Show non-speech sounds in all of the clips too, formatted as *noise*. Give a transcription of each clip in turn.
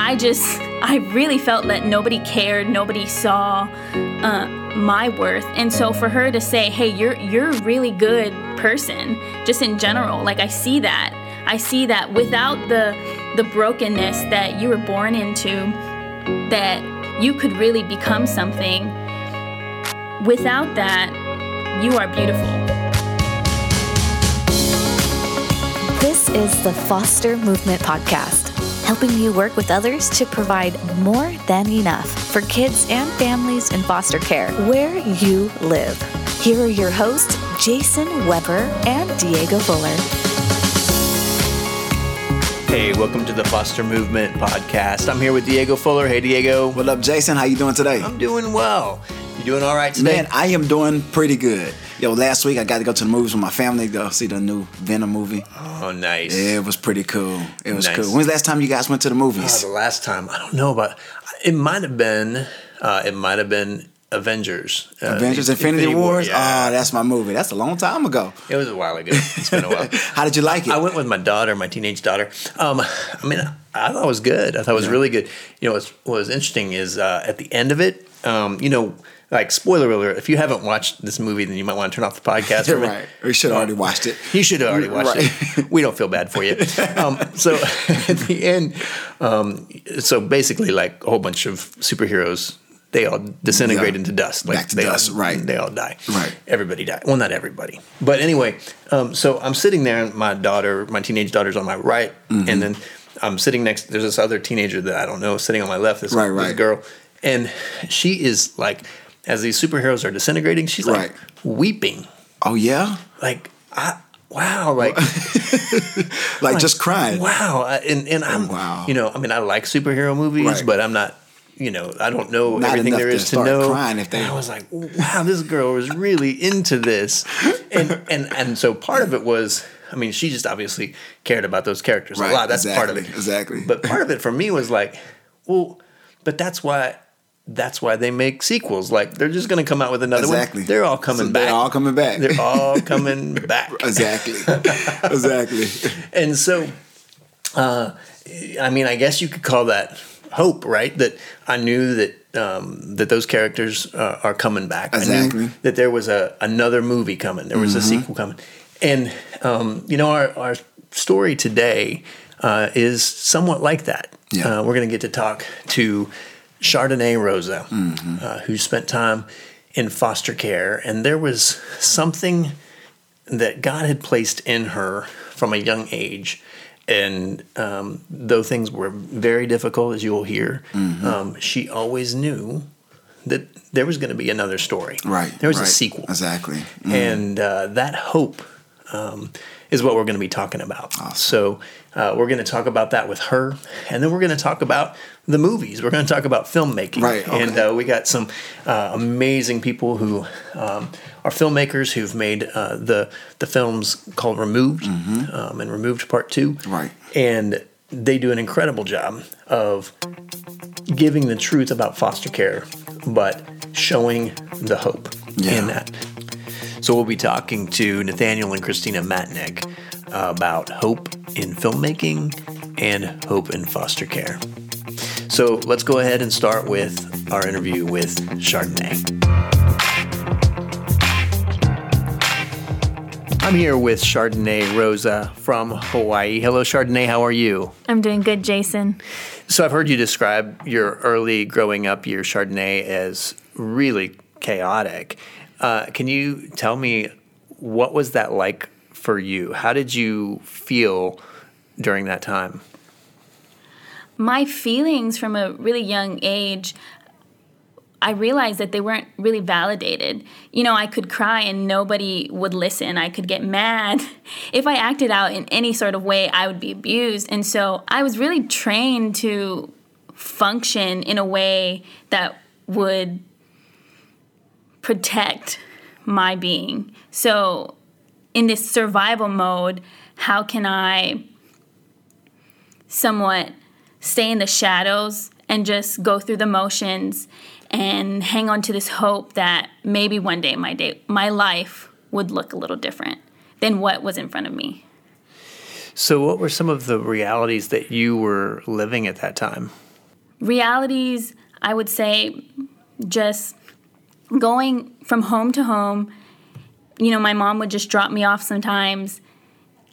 I just, I really felt that nobody cared, nobody saw uh, my worth, and so for her to say, "Hey, you're you're a really good person," just in general, like I see that, I see that without the the brokenness that you were born into, that you could really become something. Without that, you are beautiful. This is the Foster Movement Podcast, helping you work with others to provide more than enough for kids and families in foster care where you live. Here are your hosts, Jason Weber and Diego Fuller. Hey, welcome to the Foster Movement Podcast. I'm here with Diego Fuller. Hey, Diego. What up, Jason? How you doing today? I'm doing well. You doing all right today? Man, I am doing pretty good. Yo, last week I got to go to the movies with my family to go see the new Venom movie. Oh, nice. Yeah, it was pretty cool. It was Nice. cool. When's the last time you guys went to the Uh, movies? the last time, I don't know about. It might have been. Uh, it might have been Avengers. Uh, Avengers Infinity, Wars? Yeah. Oh, that's my movie. That's a long time ago. it was a while ago. It's been a while. *laughs* How did you like it? I went with my daughter, my teenage daughter. Um, I mean, I thought it was good. I thought it was really good. You know, what was interesting is uh, at the end of it, um, you know, like spoiler alert, if you haven't watched this movie, then you might want to turn off the podcast. *laughs* minute. right. We should have already watched it. You should have already *laughs* watched Right. it. We don't feel bad for you. *laughs* Um, so at the end, um, so basically, like a whole bunch of superheroes, they all disintegrate Yeah. into dust. Like Back to they dust, all, right. They all die. Right. Everybody died. Well, not everybody, but anyway. Um, so I'm sitting there, and my daughter, my teenage daughter's on my right, Mm-hmm. and then I'm sitting next. There's this other teenager that I don't know sitting on my left. This, Right, this right. girl, and she is like, as these superheroes are disintegrating, she's like Right. weeping, Oh, yeah? like I. Wow, like *laughs* Like, just crying. Wow, and and I'm oh, wow. you know, I mean, I like superhero movies, Right. but I'm not. You know, I don't know Not everything there is to to, know. crying if they- And I was like, wow, this girl was really into this, and *laughs* and and so part of it was, I mean, she just obviously cared about those characters Right, a lot. That's part of it. exactly, exactly. But part of it for me was like, well, but that's why. That's why they make sequels. Like they're just going to come out with another Exactly. one. They're all coming So back. They're all coming back. They're all *laughs* coming back. exactly. *laughs* exactly. And so, uh, I mean, I guess you could call that hope, right? That I knew that um, that those characters uh, are coming back. I Exactly. knew that there was a another movie coming. There was a sequel coming, and um, you know, our our story today uh, is somewhat like that. Yeah. Uh, we're going to get to talk to Chardonnay Rosa, uh, who spent time in foster care, and there was something that God had placed in her from a young age. And um, though things were very difficult, as you will hear, Mm-hmm. um, she always knew that there was going to be another story. Right. There was a sequel. Exactly. Mm. And uh, that hope um, is what we're going to be talking about. So uh, we're going to talk about that with her, and then we're going to talk about the movies. We're going to talk about filmmaking, Right, okay. and uh, we got some uh, amazing people who um, are filmmakers who've made uh, the the films called Removed um, and Removed Part Two, Mm-hmm. Right. And they do an incredible job of giving the truth about foster care, but showing the hope Yeah. in that. So we'll be talking to Nathanael and Christina Matanick about hope in filmmaking and hope in foster care. So let's go ahead and start with our interview with Chardonnay. I'm here with Chardonnay Rosa from Hawaii. Hello, Chardonnay. How are you? I'm doing good, Jason. So I've heard you describe your early growing up year Chardonnay as really chaotic. Uh, can you tell me what was that like for you? How did you feel during that time? my feelings from a really young age I realized that they weren't really validated. You know, I could cry and nobody would listen. I could get mad. *laughs* If I acted out in any sort of way, I would be abused. And so I was really trained to function in a way that would protect my being. So, in this survival mode, how can I somewhat stay in the shadows and just go through the motions and hang on to this hope that maybe one day my day my life would look a little different than what was in front of me. So, what were some of the realities that you were living at that time? realities, I would say, just going from home to home. You know, my mom would just drop me off sometimes,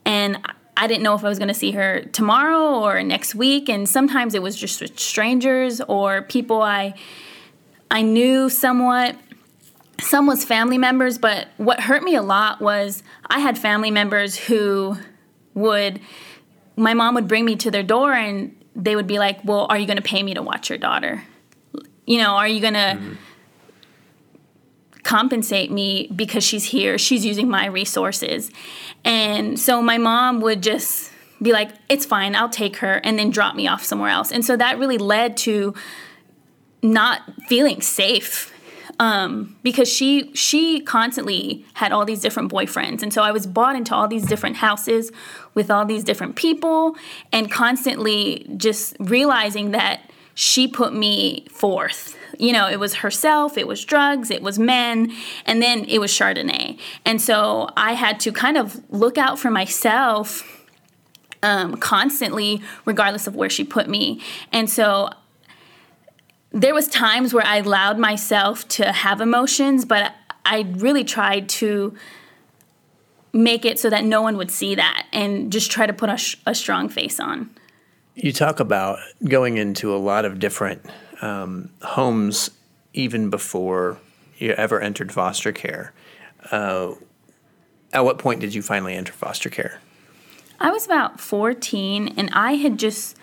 and I didn't know if I was going to see her tomorrow or next week. And sometimes it was just with strangers or people I I knew somewhat. Some was family members, but what hurt me a lot was I had family members who would my mom would bring me to their door and they would be like, "Well, are you going to pay me to watch your daughter? You know, are you going to mm-hmm. Compensate me because she's here? She's using my resources." And so my mom would just be like, "It's fine. I'll take her," and then drop me off somewhere else. And so that really led to not feeling safe um, because she she constantly had all these different boyfriends, and so I was bought into all these different houses with all these different people, and constantly just realizing that she put me forth. You know, it was herself, it was drugs, it was men, and then it was Chardonnay. And so I had to kind of look out for myself um, constantly, regardless of where she put me. And so there was times where I allowed myself to have emotions, but I really tried to make it so that no one would see that and just try to put a, sh- a strong face on. You talk about going into a lot of different um, homes even before you ever entered foster care. Uh, at what point did you finally enter foster care? I was about 14 and I had just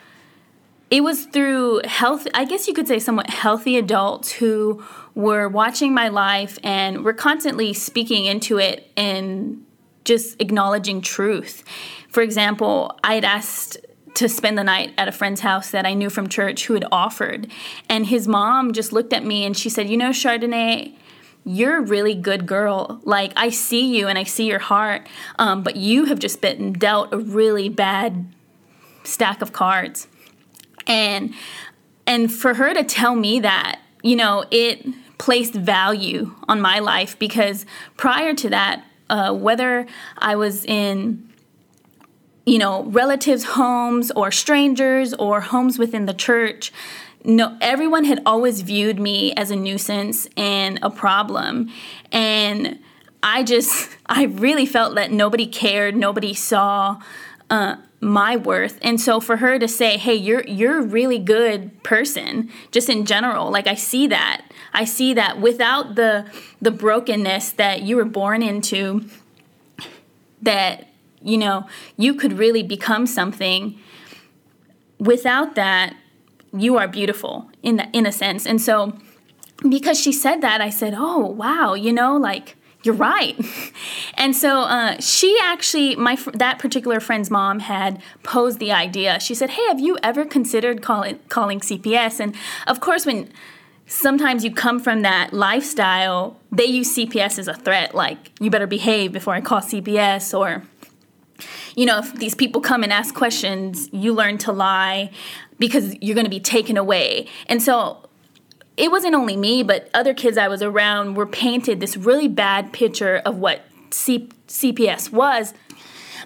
it was through health i guess you could say somewhat healthy adults who were watching my life and were constantly speaking into it and just acknowledging truth for example i had asked to spend the night at a friend's house that i knew from church who had offered and his mom just looked at me and she said you know chardonnay you're a really good girl. Like, I see you and I see your heart, um, but you have just been dealt a really bad stack of cards and and for her to tell me that you know it placed value on my life because prior to that uh, whether i was in you know relatives homes or strangers or homes within the church no everyone had always viewed me as a nuisance and a problem and i just *laughs* i really felt that nobody cared nobody saw uh, my worth. And so for her to say, "Hey, you're you're a really good person," just in general, like I see that. I see that without the the brokenness that you were born into that you know, you could really become something. Without that, you are beautiful in the, in a sense. And so because she said that, I said, "Oh, wow, you know, like you're right. *laughs* and so uh, she actually, my that particular friend's mom had posed the idea. She said, "Hey, have you ever considered calling calling CPS?" And of course, when sometimes you come from that lifestyle, they use CPS as a threat, like you better behave before I call CPS, or you know, if these people come and ask questions, you learn to lie because you're going to be taken away. And so it wasn't only me, but other kids I was around were painted this really bad picture of what C- CPS was.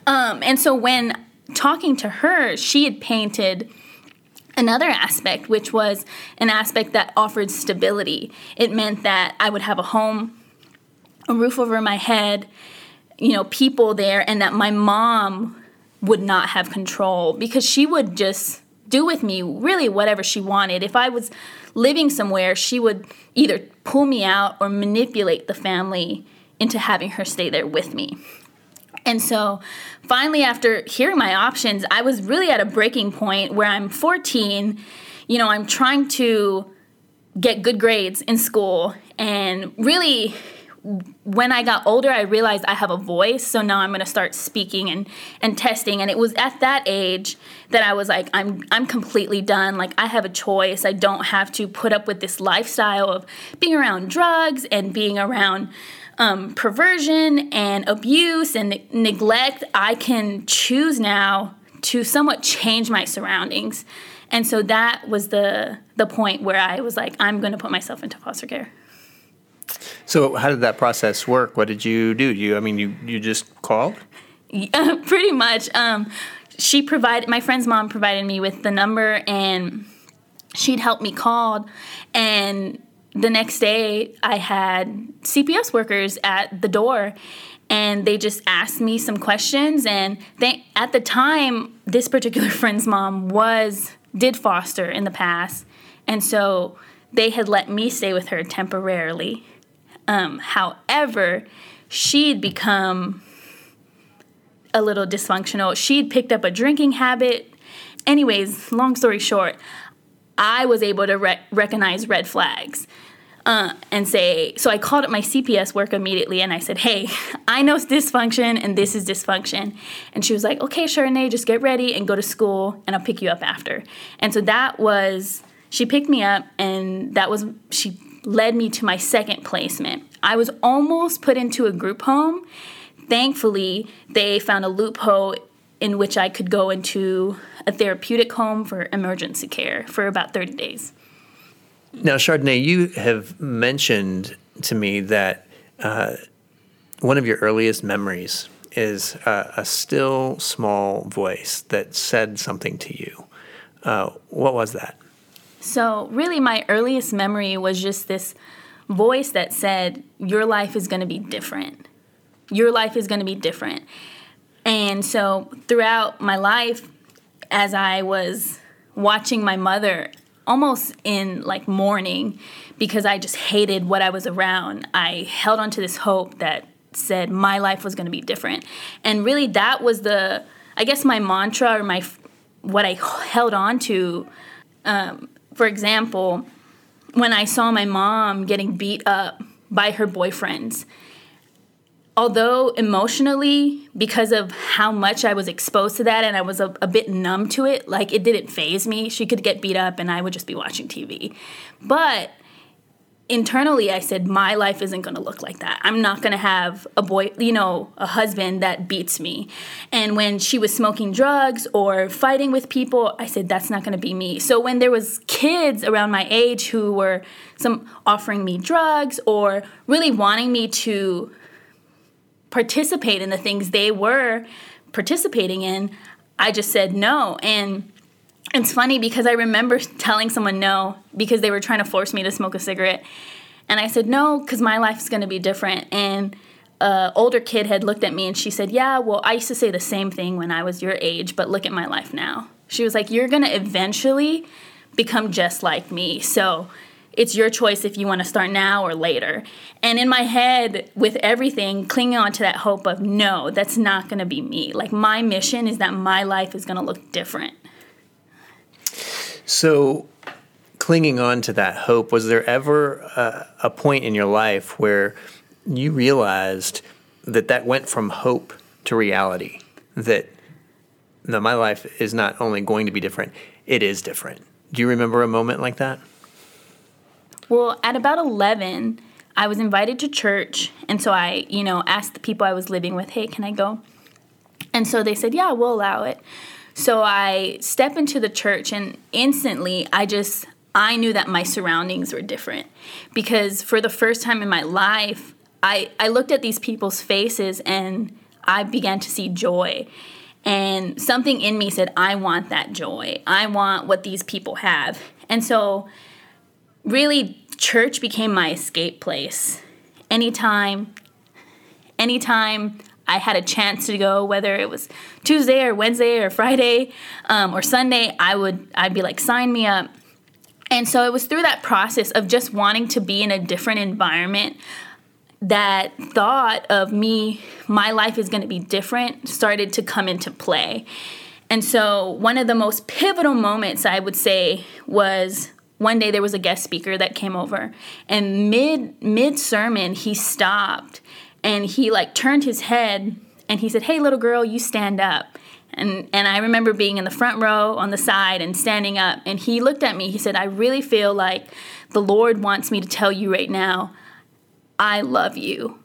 Um, and so when talking to her, she had painted another aspect, which was an aspect that offered stability. It meant that I would have a home, a roof over my head, you know, people there, and that my mom would not have control because she would just do with me really whatever she wanted. If I was living somewhere, she would either pull me out or manipulate the family into having her stay there with me. And so finally, after hearing my options, I was really at a breaking point where I'm 14. You know, I'm trying to get good grades in school and really when I got older, I realized I have a voice. So now I'm going to start speaking and, and testing. And it was at that age that I was like, I'm, I'm completely done. Like, I have a choice. I don't have to put up with this lifestyle of being around drugs and being around um, perversion and abuse and ne- neglect. I can choose now to somewhat change my surroundings. And so that was the, the point where I was like, I'm going to put myself into foster care. So how did that process work? What did you do? You, I mean, you you just called? Yeah, *laughs* pretty much. Um, she provided my friend's mom provided me with the number, and she'd helped me call and the next day I had CPS workers at the door and they just asked me some questions and they at the time this particular *laughs* friend's mom was did foster in the past and so they had let me stay with her temporarily um, however she'd become a little dysfunctional she'd picked up a drinking habit anyways long story short i was able to re- recognize red flags uh, and say, so I called up my CPS work immediately and I said, hey, *laughs* I know dysfunction and this is dysfunction. And she was like, okay, Chardonnay, just get ready and go to school and I'll pick you up after. And so that was, she picked me up and that was, she led me to my second placement. I was almost put into a group home. Thankfully, they found a loophole in which I could go into a therapeutic home for emergency care for about 30 days. Now, Chardonnay, you have mentioned to me that uh, one of your earliest memories is uh, a still small voice that said something to you. Uh, what was that? So, really, my earliest memory was just this voice that said, Your life is going to be different. Your life is going to be different. And so, throughout my life, as I was watching my mother almost in like mourning because I just hated what I was around. I held on to this hope that said my life was going to be different. And really that was the I guess my mantra or my what I held on to um, for example, when I saw my mom getting beat up by her boyfriends, although emotionally, because of how much I was exposed to that and I was a, a, bit numb to it, like it didn't faze me. She could get beat up and I would just be watching TV. But internally, I said, my life isn't gonna look like that. I'm not gonna have a boy, you know, a husband that beats me. And when she was smoking drugs or fighting with people, I said, that's not gonna be me. So when there was kids around my age who were some offering me drugs or really wanting me to participate in the things they were participating in, I just said no. And it's funny because I remember telling someone no because they were trying to force me to smoke a cigarette. And I said no because my life is going to be different. And an older kid had looked at me and she said, Yeah, well, I used to say the same thing when I was your age, but look at my life now. She was like, You're going to eventually become just like me. So it's your choice if you want to start now or later. And in my head, with everything, clinging on to that hope of no, that's not going to be me. Like my mission is that my life is going to look different. So, clinging on to that hope, was there ever a, a point in your life where you realized that that went from hope to reality? That no, my life is not only going to be different, it is different. Do you remember a moment like that? Well, at about 11, I was invited to church. And so I, you know, asked the people I was living with, hey, can I go? And so they said, yeah, we'll allow it. So I step into the church and instantly I just, I knew that my surroundings were different because for the first time in my life, I, I looked at these people's faces and I began to see joy. And something in me said, I want that joy. I want what these people have. And so really church became my escape place. Anytime, anytime I had a chance to go, whether it was Tuesday or Wednesday or Friday um, or Sunday, I would I'd be like, sign me up. And so it was through that process of just wanting to be in a different environment that thought of me, my life is going to be different, started to come into play. And so one of the most pivotal moments I would say was one day there was a guest speaker that came over and mid mid sermon he stopped and he like turned his head and he said hey little girl you stand up. And and I remember being in the front row on the side and standing up and he looked at me. He said I really feel like the Lord wants me to tell you right now I love you.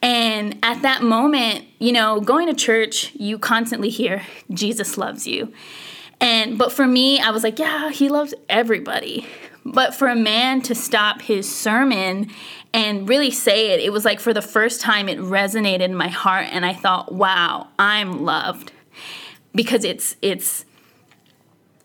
And at that moment you know going to church you constantly hear Jesus loves you. And but for me, I was like, yeah, he loves everybody. But for a man to stop his sermon and really say it, it was like for the first time it resonated in my heart and I thought, wow, I'm loved. Because it's it's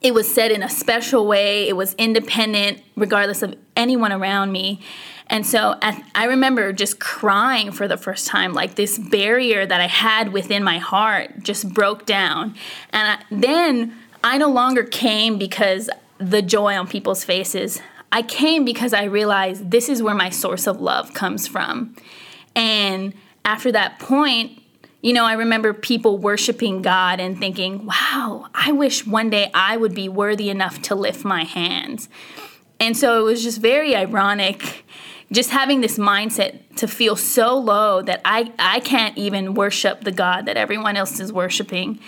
it was said in a special way. It was independent, regardless of anyone around me. And so I remember just crying for the first time, like this barrier that I had within my heart just broke down. And I, then I no longer came because the joy on people's faces. I came because I realized this is where my source of love comes from. And after that point, you know, I remember people worshiping God and thinking, wow, I wish one day I would be worthy enough to lift my hands. And so it was just very ironic just having this mindset to feel so low that I, I can't even worship the God that everyone else is worshiping.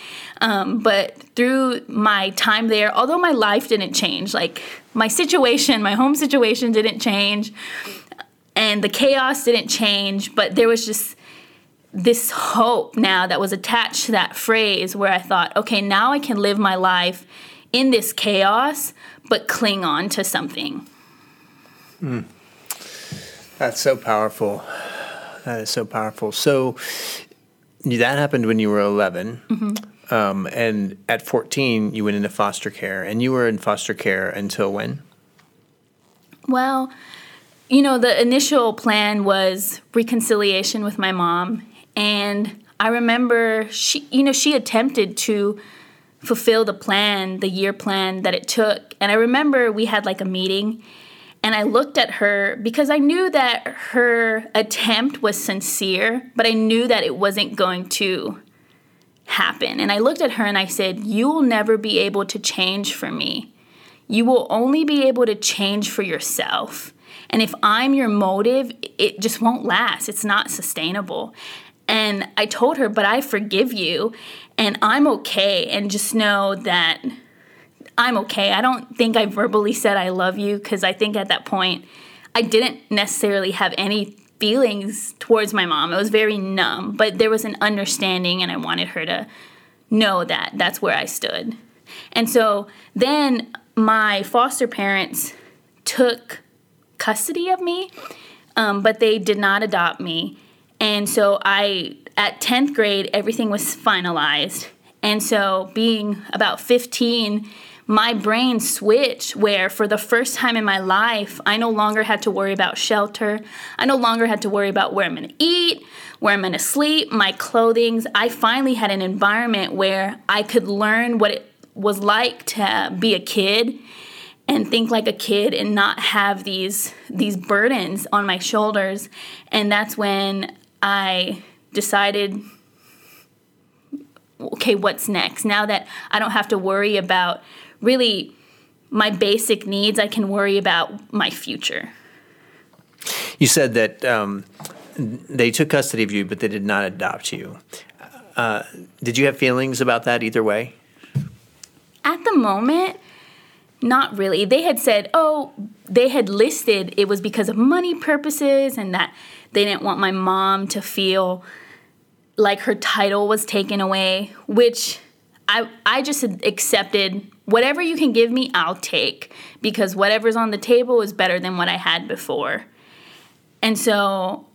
Um, but through my time there, although my life didn't change, like my situation, my home situation didn't change, and the chaos didn't change, but there was just this hope now that was attached to that phrase where I thought, okay, now I can live my life in this chaos, but cling on to something. Mm. That's so powerful. That is so powerful. So that happened when you were 11. Mm-hmm. Um, and at 14, you went into foster care. And you were in foster care until when? Well, you know, the initial plan was reconciliation with my mom. And I remember she, you know, she attempted to fulfill the plan, the year plan that it took. And I remember we had like a meeting and I looked at her because I knew that her attempt was sincere, but I knew that it wasn't going to happen. And I looked at her and I said, You will never be able to change for me. You will only be able to change for yourself. And if I'm your motive, it just won't last. It's not sustainable. And I told her, But I forgive you and I'm okay. And just know that I'm okay. I don't think I verbally said I love you because I think at that point I didn't necessarily have any feelings towards my mom. It was very numb, but there was an understanding and I wanted her to know that that's where I stood. And so then my foster parents took custody of me, um, but they did not adopt me. And so I, at 10th grade, everything was finalized. And so being about 15, my brain switched where for the first time in my life, I no longer had to worry about shelter. I no longer had to worry about where I'm gonna eat, where I'm gonna sleep, my clothing. I finally had an environment where I could learn what it was like to be a kid and think like a kid and not have these these burdens on my shoulders and that's when i decided okay what's next now that i don't have to worry about really my basic needs, I can worry about my future. You said that um, they took custody of you, but they did not adopt you. Uh, did you have feelings about that either way? At the moment, not really. They had said, oh, they had listed it was because of money purposes and that they didn't want my mom to feel like her title was taken away, which I I just accepted whatever you can give me, I'll take because whatever's on the table is better than what I had before. And so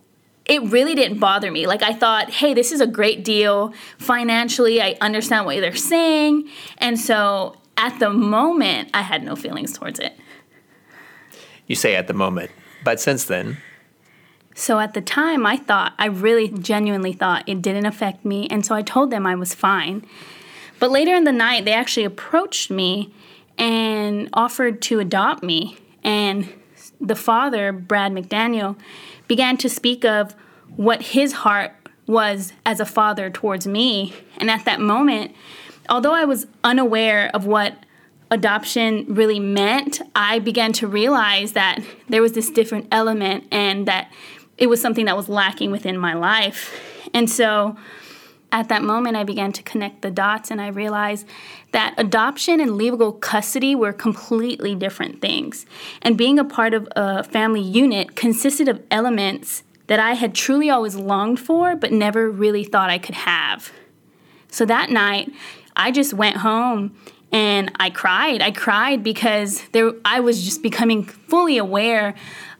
it really didn't bother me. Like I thought, hey, this is a great deal financially. I understand what they're saying. And so at the moment, I had no feelings towards it. You say at the moment, but since then? So at the time, I thought, I really genuinely thought it didn't affect me. And so I told them I was fine. But later in the night, they actually approached me and offered to adopt me. And the father, Brad McDaniel, began to speak of what his heart was as a father towards me. And at that moment, although I was unaware of what adoption really meant, I began to realize that there was this different element and that it was something that was lacking within my life. And so at that moment, I began to connect the dots and I realized that adoption and legal custody were completely different things. And being a part of a family unit consisted of elements that I had truly always longed for, but never really thought I could have. So that night, I just went home and I cried. I cried because there, I was just becoming fully aware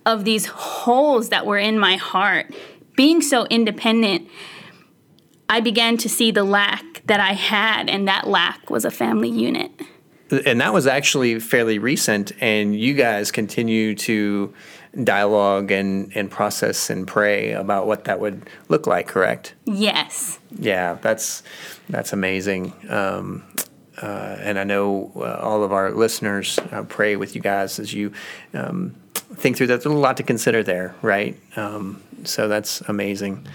of these holes that were in my heart. Being so independent I began to see the lack that I had, and that lack was a family unit. and that was actually fairly recent. And you guys continue to dialogue and, and process and pray about what that would look like, correct? Yes. Yeah, that's that's amazing. Um, uh, and I know uh, all of our listeners uh, pray with you guys as you um, think through that. There's a lot to consider there, right? Um, so that's amazing.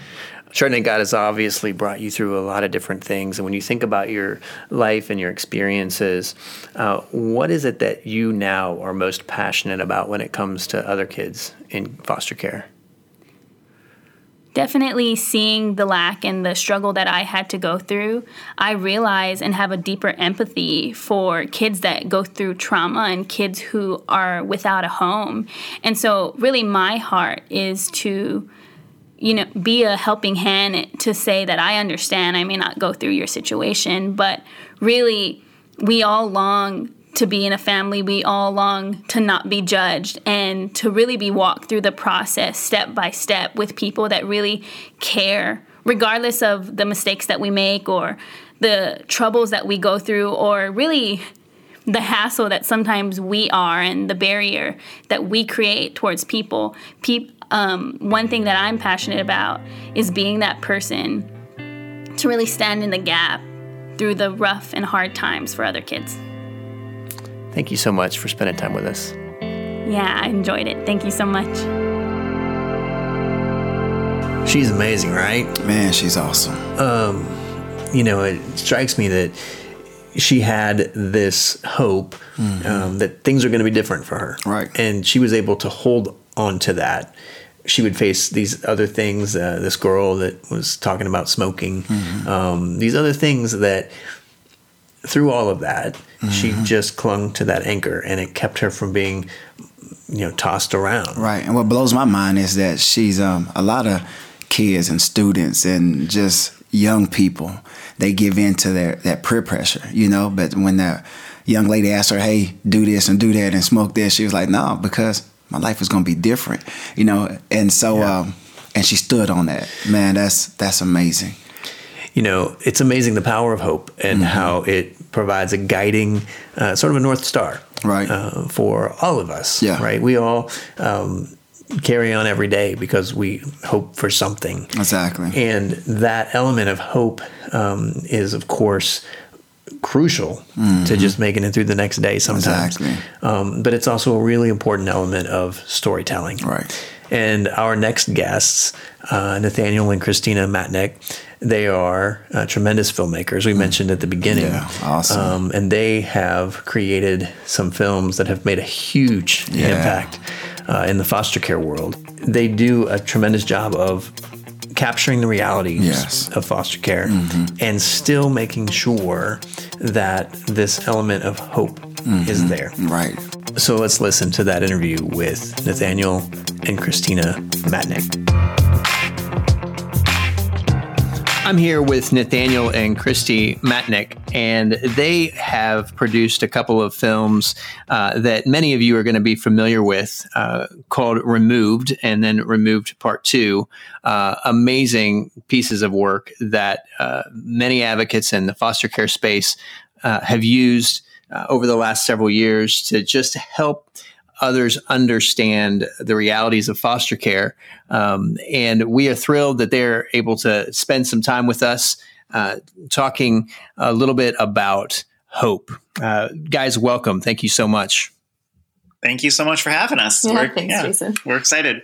Chardonnay God has obviously brought you through a lot of different things. And when you think about your life and your experiences, uh, what is it that you now are most passionate about when it comes to other kids in foster care? Definitely seeing the lack and the struggle that I had to go through, I realize and have a deeper empathy for kids that go through trauma and kids who are without a home. And so, really, my heart is to you know, be a helping hand to say that I understand. I may not go through your situation, but really, we all long to be in a family. We all long to not be judged and to really be walked through the process step by step with people that really care, regardless of the mistakes that we make or the troubles that we go through, or really the hassle that sometimes we are and the barrier that we create towards people. Pe- um, one thing that I'm passionate about is being that person to really stand in the gap through the rough and hard times for other kids. Thank you so much for spending time with us. Yeah, I enjoyed it. Thank you so much. She's amazing, right? Man, she's awesome. Um, you know, it strikes me that she had this hope mm-hmm. um, that things are going to be different for her. Right. And she was able to hold on to that. She would face these other things, uh, this girl that was talking about smoking, mm-hmm. um, these other things that through all of that, mm-hmm. she just clung to that anchor and it kept her from being, you know, tossed around. Right. And what blows my mind is that she's um, a lot of kids and students and just young people they give in to their that peer pressure, you know. But when the young lady asked her, "Hey, do this and do that and smoke this," she was like, "No, because my life is gonna be different," you know. And so, yeah. um, and she stood on that. Man, that's that's amazing. You know, it's amazing the power of hope and mm-hmm. how it provides a guiding, uh, sort of a north star, right, uh, for all of us. Yeah, right. We all. Um, carry on every day because we hope for something. Exactly. And that element of hope um, is, of course, crucial mm-hmm. to just making it through the next day sometimes. Exactly. Um, but it's also a really important element of storytelling. Right. And our next guests, uh, Nathanael and Christina Matanick, they are uh, tremendous filmmakers. We mm. mentioned at the beginning. Yeah, awesome. Um, and they have created some films that have made a huge yeah. impact uh, in the foster care world. They do a tremendous job of capturing the realities yes. of foster care mm-hmm. and still making sure that this element of hope mm-hmm. is there. Right. So let's listen to that interview with Nathanael and Christina Matanick. I'm here with Nathanael and Christy Matanick, and they have produced a couple of films uh, that many of you are going to be familiar with uh, called Removed and then Removed Part Two. Uh, amazing pieces of work that uh, many advocates in the foster care space uh, have used uh, over the last several years to just help others understand the realities of foster care. Um, and we are thrilled that they're able to spend some time with us uh, talking a little bit about hope. Uh, guys, welcome. Thank you so much. Thank you so much for having us. Yeah, we're, thanks, yeah, Jason. We're excited.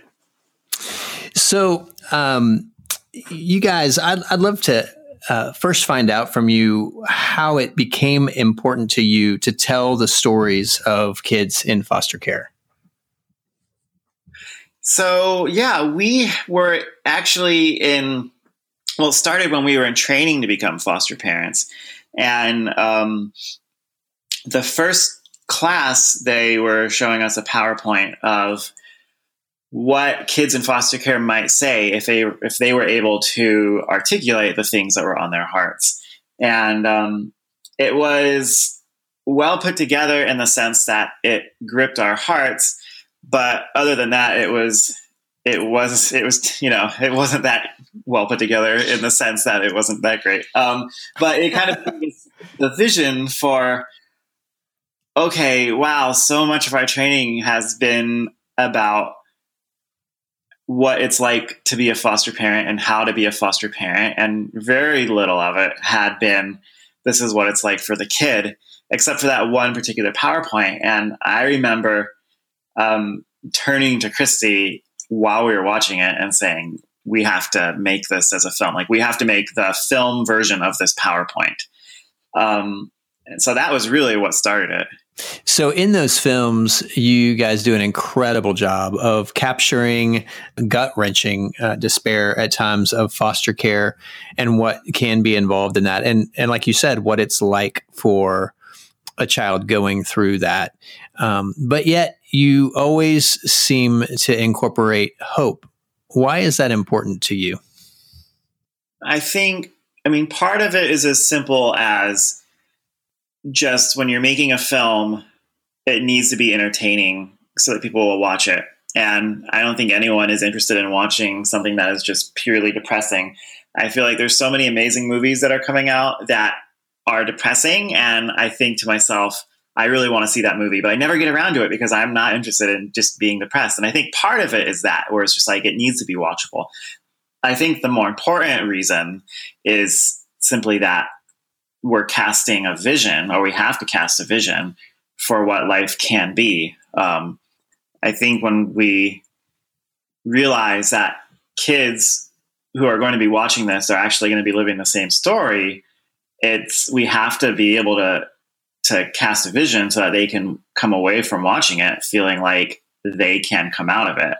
So, um, you guys, I'd, I'd love to uh, first find out from you how it became important to you to tell the stories of kids in foster care. So, yeah, we were actually in, well, started when we were in training to become foster parents. And um, the first class, they were showing us a PowerPoint of what kids in foster care might say if they if they were able to articulate the things that were on their hearts. And um, it was well put together in the sense that it gripped our hearts. But other than that, it was it was it was you know it wasn't that well put together in the sense that it wasn't that great. Um, but it kind of the vision for okay, wow, so much of our training has been about what it's like to be a foster parent and how to be a foster parent. And very little of it had been this is what it's like for the kid, except for that one particular PowerPoint. And I remember um, turning to Christy while we were watching it and saying, we have to make this as a film. Like we have to make the film version of this PowerPoint. Um, and so that was really what started it. So, in those films, you guys do an incredible job of capturing gut wrenching uh, despair at times of foster care and what can be involved in that. And, and like you said, what it's like for a child going through that. Um, but yet, you always seem to incorporate hope. Why is that important to you? I think, I mean, part of it is as simple as just when you're making a film, it needs to be entertaining so that people will watch it. And I don't think anyone is interested in watching something that is just purely depressing. I feel like there's so many amazing movies that are coming out that are depressing. And I think to myself, I really want to see that movie, but I never get around to it because I'm not interested in just being depressed. And I think part of it is that, where it's just like it needs to be watchable. I think the more important reason is simply that we're casting a vision, or we have to cast a vision for what life can be. Um, I think when we realize that kids who are going to be watching this are actually going to be living the same story, it's we have to be able to to cast a vision so that they can come away from watching it feeling like they can come out of it.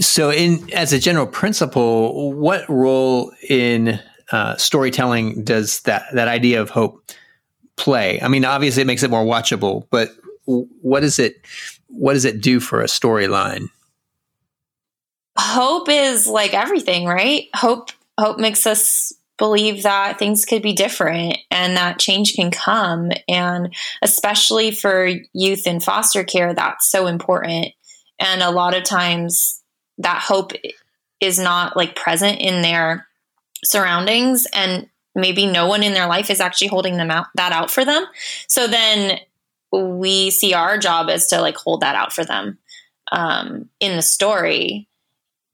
So, in as a general principle, what role in uh, storytelling does that that idea of hope play? I mean, obviously, it makes it more watchable, but what does it what does it do for a storyline? Hope is like everything, right? Hope hope makes us believe that things could be different and that change can come and especially for youth in foster care that's so important and a lot of times that hope is not like present in their surroundings and maybe no one in their life is actually holding them out that out for them. So then we see our job as to like hold that out for them um, in the story.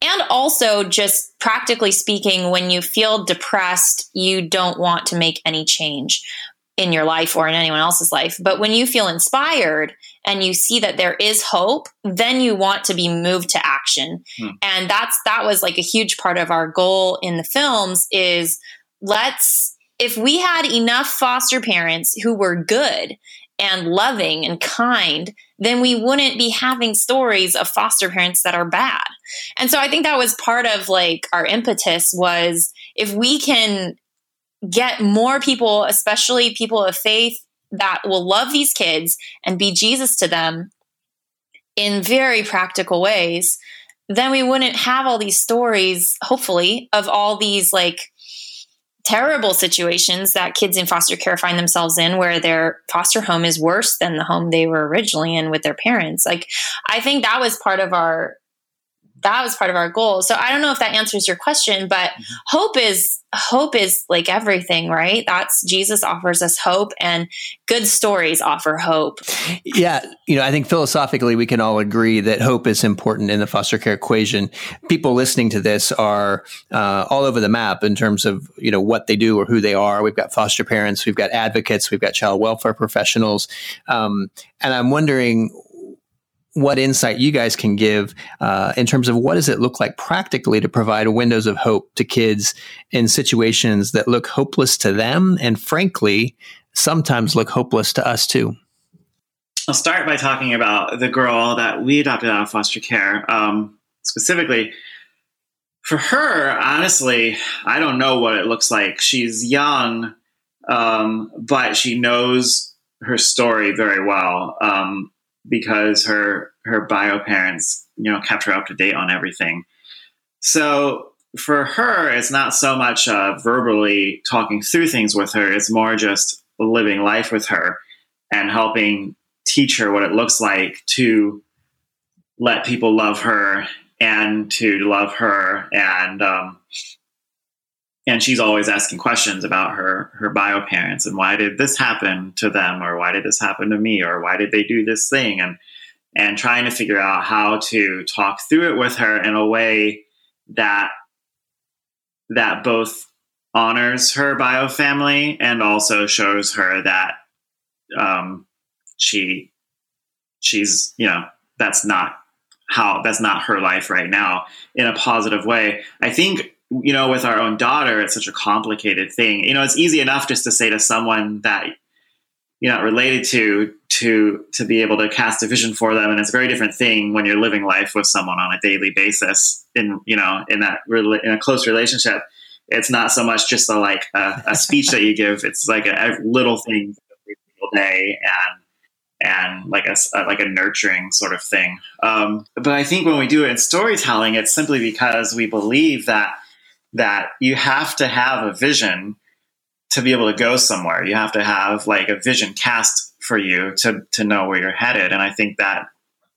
And also just practically speaking when you feel depressed you don't want to make any change in your life or in anyone else's life. But when you feel inspired and you see that there is hope, then you want to be moved to action. Hmm. And that's that was like a huge part of our goal in the films is let's if we had enough foster parents who were good and loving and kind, then we wouldn't be having stories of foster parents that are bad. And so I think that was part of like our impetus was if we can get more people, especially people of faith that will love these kids and be Jesus to them in very practical ways, then we wouldn't have all these stories, hopefully, of all these like terrible situations that kids in foster care find themselves in where their foster home is worse than the home they were originally in with their parents. Like, I think that was part of our that was part of our goal. So I don't know if that answers your question, but mm-hmm. hope is hope is like everything, right? That's Jesus offers us hope and good stories offer hope. Yeah, you know, I think philosophically we can all agree that hope is important in the foster care equation. People listening to this are uh, all over the map in terms of, you know, what they do or who they are. We've got foster parents, we've got advocates, we've got child welfare professionals. Um, and I'm wondering what insight you guys can give uh, in terms of what does it look like practically to provide windows of hope to kids in situations that look hopeless to them and frankly sometimes look hopeless to us too? I'll start by talking about the girl that we adopted out of foster care um, specifically. For her honestly i don't know what it looks like. She's young um, but she knows her story very well. Um, because her her bio parents you know kept her up to date on everything. So for her it's not so much uh, verbally talking through things with her it's more just living life with her and helping teach her what it looks like to let people love her and to love her and um, and she's always asking questions about her her bio parents and why did this happen to them or why did this happen to me or why did they do this thing? And and trying to figure out how to talk through it with her in a way that that both honors her bio family and also shows her that um, she she's you know that's not how that's not her life right now in a positive way. I think you know, with our own daughter, it's such a complicated thing. You know, it's easy enough just to say to someone that you're not related to to to be able to cast a vision for them, and it's a very different thing when you're living life with someone on a daily basis in you know in that in a close relationship. It's not so much just a like a, a speech that you give; it's like a, a little thing every single day and and like a, like a nurturing sort of thing. Um, but I think when we do it in storytelling, it's simply because we believe that that you have to have a vision to be able to go somewhere. You have to have like a vision cast for you to to know where you're headed. And I think that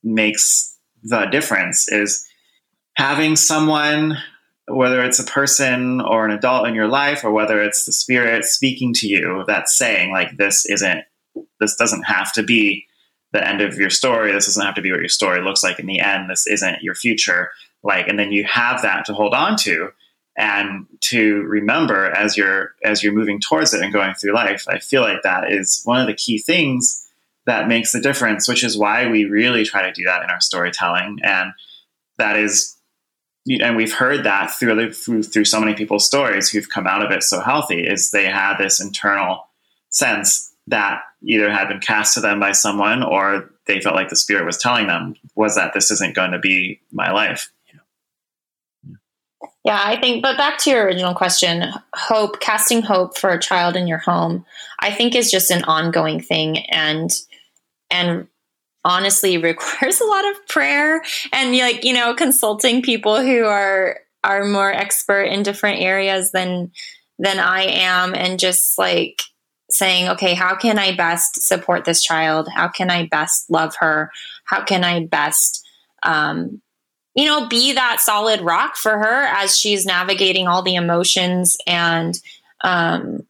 makes the difference is having someone whether it's a person or an adult in your life or whether it's the spirit speaking to you that's saying like this isn't this doesn't have to be the end of your story this doesn't have to be what your story looks like in the end this isn't your future like and then you have that to hold on to and to remember as you're as you're moving towards it and going through life i feel like that is one of the key things that makes the difference which is why we really try to do that in our storytelling. And that is and we've heard that through through, through so many people's stories who've come out of it so healthy is they had this internal sense that either had been cast to them by someone or they felt like the spirit was telling them was that this isn't going to be my life yeah, I think, but back to your original question, hope, casting hope for a child in your home, I think is just an ongoing thing and, and honestly *laughs* requires a lot of prayer and like, you know, consulting people who are, are more expert in different areas than, than I am and just like saying, okay, how can I best support this child? How can I best love her? How can I best, um, you know, be that solid rock for her as she's navigating all the emotions and um,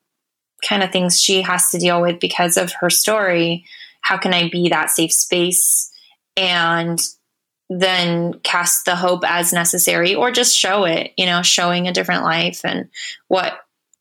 kind of things she has to deal with because of her story. How can I be that safe space and then cast the hope as necessary or just show it, you know, showing a different life and what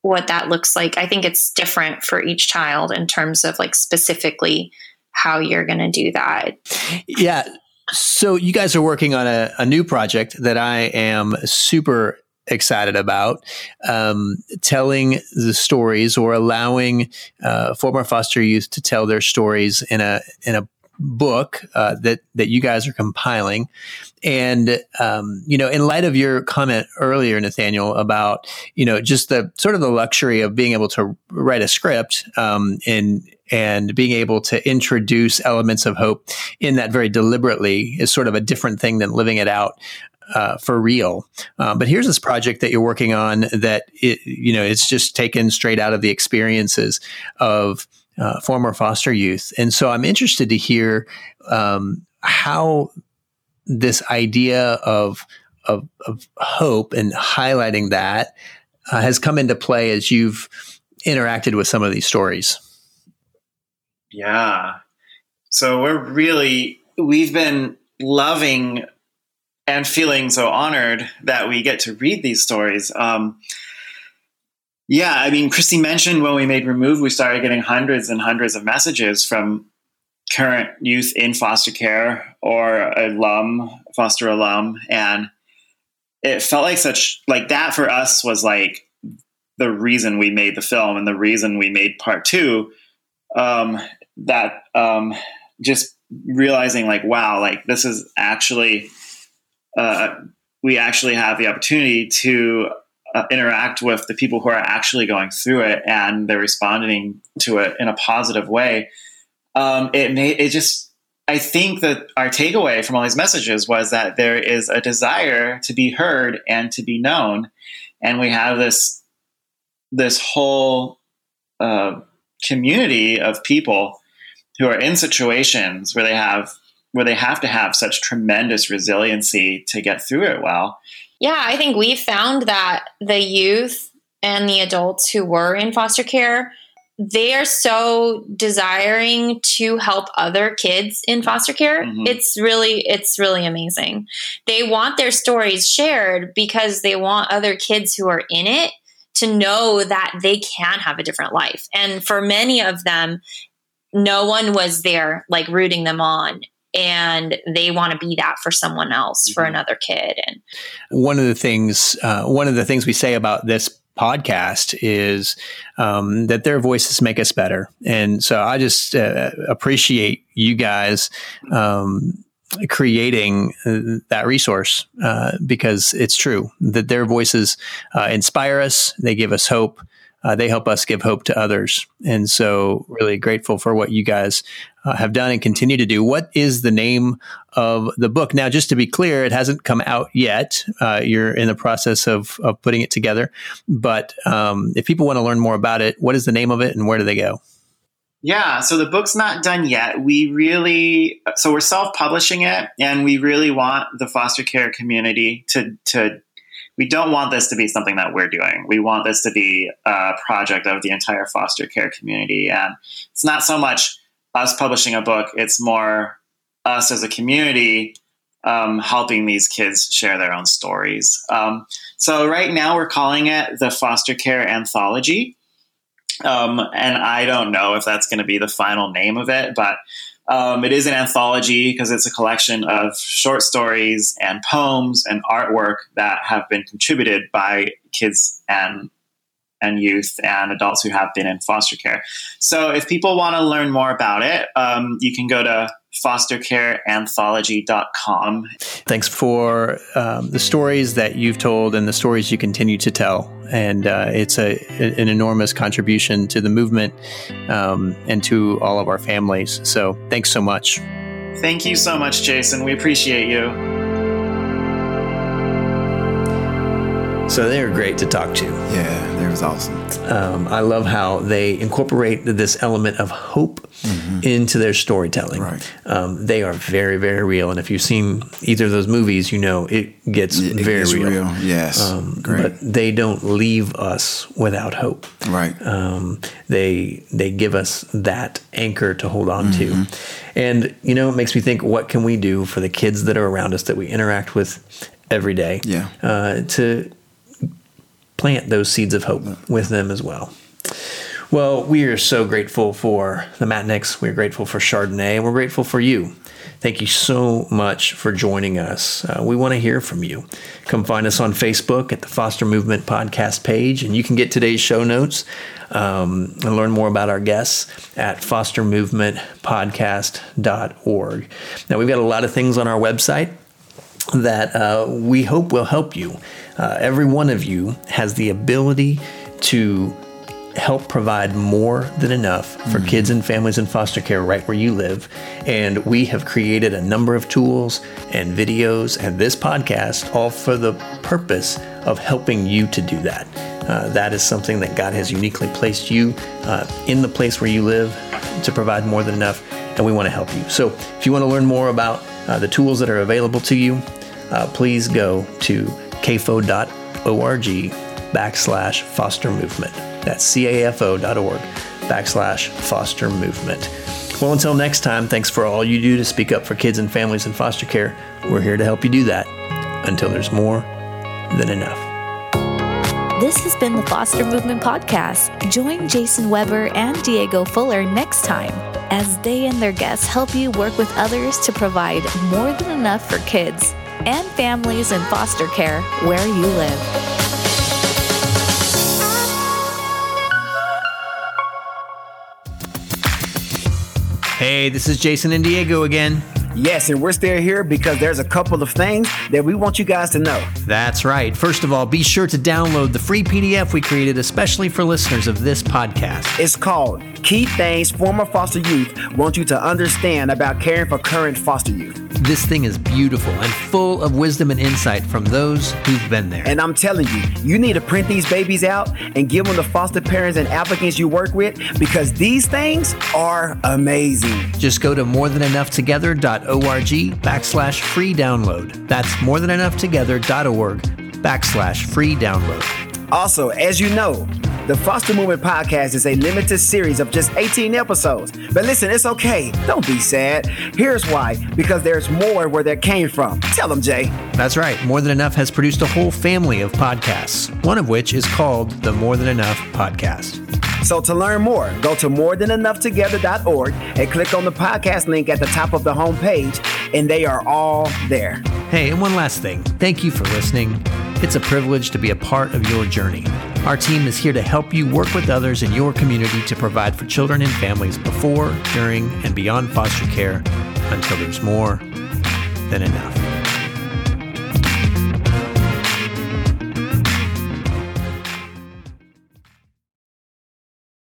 what that looks like. I think it's different for each child in terms of like specifically how you're going to do that. Yeah. So you guys are working on a, a new project that I am super excited about um, telling the stories or allowing uh, former foster youth to tell their stories in a in a book uh, that that you guys are compiling and um, you know in light of your comment earlier Nathanael about you know just the sort of the luxury of being able to write a script um, and and being able to introduce elements of hope in that very deliberately is sort of a different thing than living it out uh, for real. Uh, but here's this project that you're working on that it, you know it's just taken straight out of the experiences of uh, former foster youth, and so I'm interested to hear um, how this idea of, of, of hope and highlighting that uh, has come into play as you've interacted with some of these stories. Yeah. So we're really, we've been loving and feeling so honored that we get to read these stories. Um, yeah, I mean, Christy mentioned when we made Removed, we started getting hundreds and hundreds of messages from current youth in foster care or alum, foster alum. And it felt like such, like that for us was like the reason we made the film and the reason we made part two. Um, that um, just realizing like wow like this is actually uh, we actually have the opportunity to uh, interact with the people who are actually going through it and they're responding to it in a positive way um, it made it just i think that our takeaway from all these messages was that there is a desire to be heard and to be known and we have this this whole uh, community of people who are in situations where they have where they have to have such tremendous resiliency to get through it well. Yeah, I think we found that the youth and the adults who were in foster care they are so desiring to help other kids in foster care. Mhm. it's really it's really amazing. They want their stories shared because they want other kids who are in it to know that they can have a different life. And for many of them no one was there like rooting them on and they want to be that for someone else for Mhm. another kid. And one of the things uh, one of the things we say about this podcast is um, that their voices make us better. And so i just uh, appreciate you guys um, creating uh, that resource uh, because it's true that their voices uh, inspire us. They give us hope uh, they help us give hope to others and so really grateful for what you guys uh, have done and continue to do what is the name of the book. Now, just to be clear, it hasn't come out yet. Uh, you're in the process of, of putting it together. But um, if people want to learn more about it, what is the name of it and where do they go? Yeah, so the book's not done yet. We really, so we're self-publishing it, and we really want the foster care community to to. We don't want this to be something that we're doing. We want this to be a project of the entire foster care community, and it's not so much us publishing a book; it's more us as a community um, helping these kids share their own stories. Um, so right now, we're calling it the Foster Care Anthology. Um, and I don't know if that's going to be the final name of it, but um, it is an anthology because it's a collection of short stories and poems and artwork that have been contributed by kids and and youth and adults who have been in foster care. So if people want to learn more about it, um, you can go to fostercareanthology.com Thanks for um, the stories that you've told and the stories you continue to tell. And uh, it's a, an enormous contribution to the movement um, and to all of our families. So thanks so much. Thank you so much, Jason. We appreciate you. So they are great to talk to. Yeah, they was awesome. Um, I love how they incorporate this element of hope into their storytelling. Right. Um, they are very, very real. And if you've seen either of those movies, you know it gets It very is real. real. Yes. Um, Great. But they don't leave us without hope. right. Um, they they give us that anchor to hold on Mm-hmm. to, and you know it makes me think: what can we do for the kids that are around us that we interact with every day? Yeah. uh, to plant those seeds of hope with them as well. Well, we are so grateful for the Matanicks. We're grateful for Chardonnay, and we're grateful for you. Thank you so much for joining us. Uh, we want to hear from you. Come find us on Facebook at the Foster Movement Podcast page, and you can get today's show notes um, and learn more about our guests at fostermovementpodcast.org. Now, we've got a lot of things on our website that uh, we hope will help you. Uh, every one of you has the ability to help provide more than enough for kids and families in foster care right where you live. And we have created a number of tools and videos and this podcast all for the purpose of helping you to do that. Uh, that is something that God has uniquely placed you uh, in the place where you live to provide more than enough, and we want to help you. So, if you want to learn more about uh, the tools that are available to you, uh, please go to cafo.org backslash foster movement. That's cafo.org backslash foster movement. Well, until next time, thanks for all you do to speak up for kids and families in foster care. We're here to help you do that until there's more than enough. This has been the Foster Movement Podcast. Join Jason Weber and Diego Fuller next time as they and their guests help you work with others to provide more than enough for kids and families in foster care where you live. Hey, this is Jason and Diego again. Yes, and we're still here because there's a couple of things that we want you guys to know. That's right. First of all, be sure to download the free PDF we created especially for listeners of this podcast. It's called Key Things Former Foster Youth Want You to Understand About Caring for Current Foster Youth. This thing is beautiful and full of wisdom and insight from those who've been there. And I'm telling you, you need to print these babies out and give them to foster parents and applicants you work with because these things are amazing. Just go to morethanenoughtogether.org backslash free download. That's morethanenoughtogether.org backslash free download. Also, as you know, the Foster Movement Podcast is a limited series of just 18 episodes. But listen, it's okay. Don't be sad. Here's why because there's more where that came from. Tell them, Jay. That's right. More Than Enough has produced a whole family of podcasts, one of which is called the More Than Enough Podcast. So to learn more, go to morethanenoughtogether.org and click on the podcast link at the top of the homepage, and they are all there. Hey, and one last thing. Thank you for listening. It's a privilege to be a part of your journey. Our team is here to help you work with others in your community to provide for children and families before, during, and beyond foster care until there's more than enough.